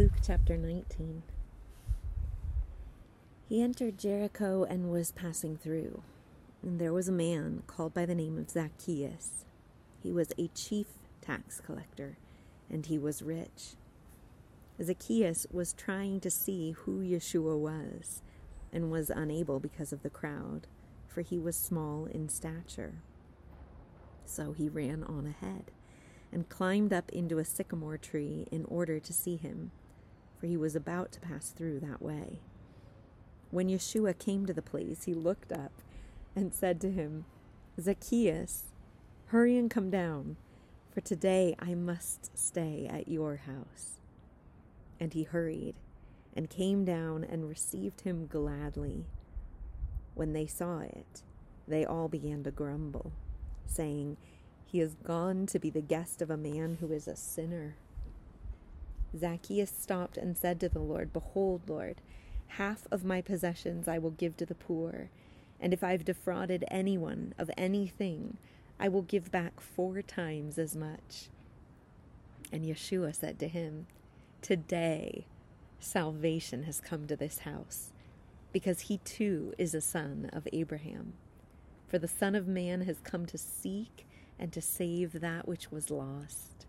Luke chapter 19. He entered Jericho and was passing through. And there was a man called by the name of Zacchaeus. He was a chief tax collector, and he was rich. Zacchaeus was trying to see who Yeshua was, and was unable because of the crowd, for he was small in stature. So he ran on ahead and climbed up into a sycamore tree in order to see him, for he was about to pass through that way. When Yeshua came to the place, he looked up and said to him, Zacchaeus, hurry and come down, for today I must stay at your house. And he hurried and came down and received him gladly. When they saw it, they all began to grumble, saying, he has gone to be the guest of a man who is a sinner. Zacchaeus stopped and said to the Lord, Behold, Lord, half of my possessions I will give to the poor, and if I've defrauded anyone of anything, I will give back four times as much. And Yeshua said to him, Today salvation has come to this house, because he too is a son of Abraham. For the Son of Man has come to seek and to save that which was lost.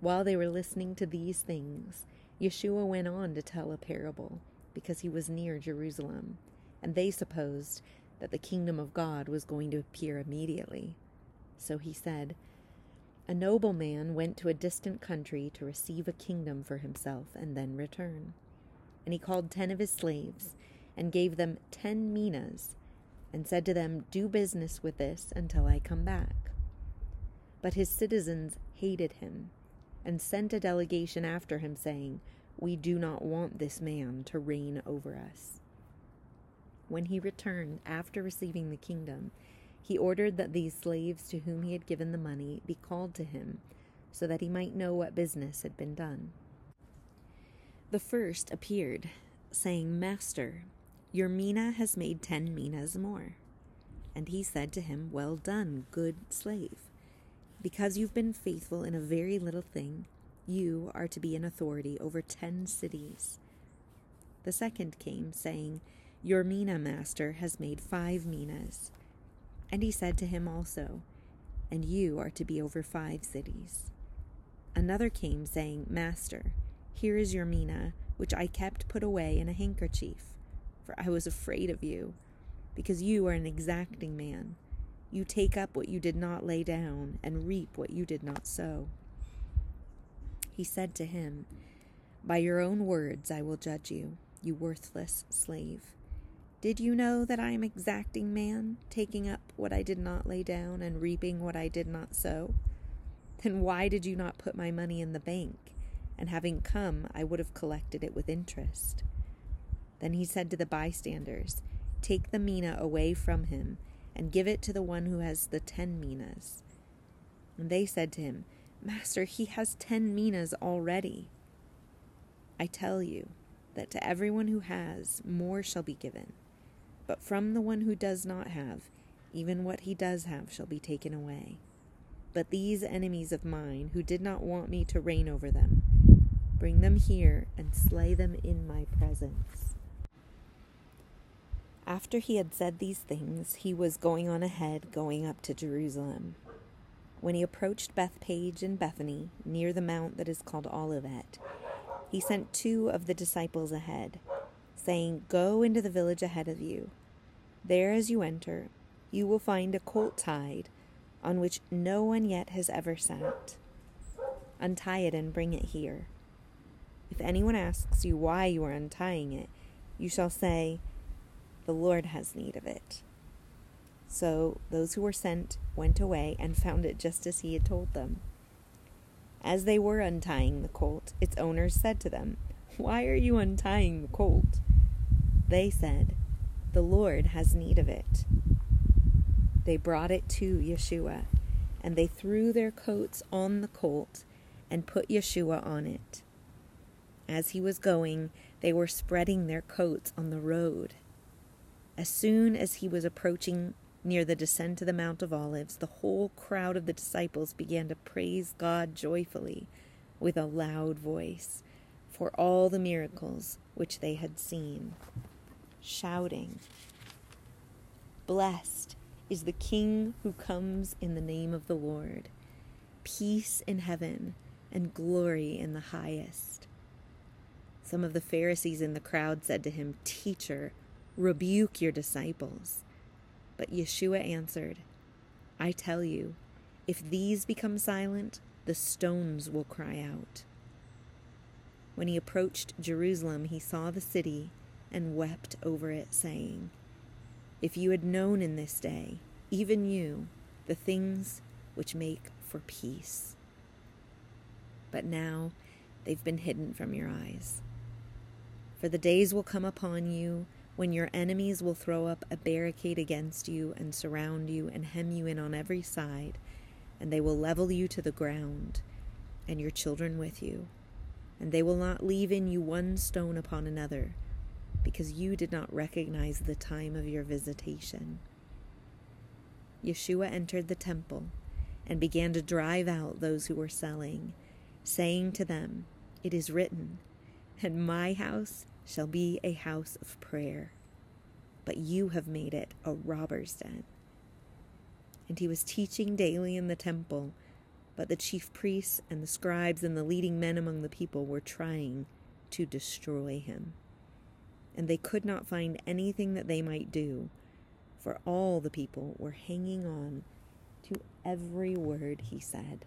While they were listening to these things, Yeshua went on to tell a parable, because he was near Jerusalem, and they supposed that the kingdom of God was going to appear immediately. So he said, A nobleman went to a distant country to receive a kingdom for himself and then return. And he called ten of his slaves and gave them ten minas and said to them, Do business with this until I come back. But his citizens hated him and sent a delegation after him, saying, We do not want this man to reign over us. When he returned after receiving the kingdom, he ordered that these slaves to whom he had given the money be called to him, so that he might know what business had been done. The first appeared, saying, Master, your mina has made ten minas more. And he said to him, Well done, good slave. Because you've been faithful in a very little thing, you are to be an authority over ten cities. The second came, saying, Your mina, master, has made five minas. And he said to him also, And you are to be over five cities. Another came, saying, Master, here is your mina, which I kept put away in a handkerchief for I was afraid of you, because you are an exacting man. You take up what you did not lay down, and reap what you did not sow. He said to him, By your own words I will judge you, you worthless slave. Did you know that I am exacting man, taking up what I did not lay down, and reaping what I did not sow? Then why did you not put my money in the bank? And having come, I would have collected it with interest. Then he said to the bystanders, Take the mina away from him, and give it to the one who has the ten minas. And they said to him, Master, he has ten minas already. I tell you that to everyone who has, more shall be given. But from the one who does not have, even what he does have shall be taken away. But these enemies of mine, who did not want me to reign over them, bring them here and slay them in my presence. After he had said these things, he was going on ahead, going up to Jerusalem. When he approached Bethphage and Bethany, near the mount that is called Olivet, he sent two of the disciples ahead, saying, Go into the village ahead of you. There, as you enter, you will find a colt tied, on which no one yet has ever sat. Untie it and bring it here. If anyone asks you why you are untying it, you shall say, the Lord has need of it. So those who were sent went away and found it just as he had told them. As they were untying the colt, its owners said to them, Why are you untying the colt? They said, The Lord has need of it. They brought it to Yeshua, and they threw their coats on the colt and put Yeshua on it. As he was going, they were spreading their coats on the road. As soon as he was approaching near the descent of the Mount of Olives, the whole crowd of the disciples began to praise God joyfully with a loud voice for all the miracles which they had seen, shouting, Blessed is the King who comes in the name of the Lord, peace in heaven and glory in the highest. Some of the Pharisees in the crowd said to him, Teacher, rebuke your disciples. But Yeshua answered, I tell you, if these become silent, the stones will cry out. When he approached Jerusalem, he saw the city and wept over it, saying, If you had known in this day, even you, the things which make for peace. But now they've been hidden from your eyes. For the days will come upon you when your enemies will throw up a barricade against you and surround you and hem you in on every side, and they will level you to the ground, and your children with you and they will not leave in you one stone upon another, because you did not recognize the time of your visitation. Yeshua entered the temple and began to drive out those who were selling, saying to them, It is written, and my house shall be a house of prayer, but you have made it a robber's den. And he was teaching daily in the temple but the chief priests and the scribes and the leading men among the people were trying to destroy him. And they could not find anything that they might do, for all the people were hanging on to every word he said.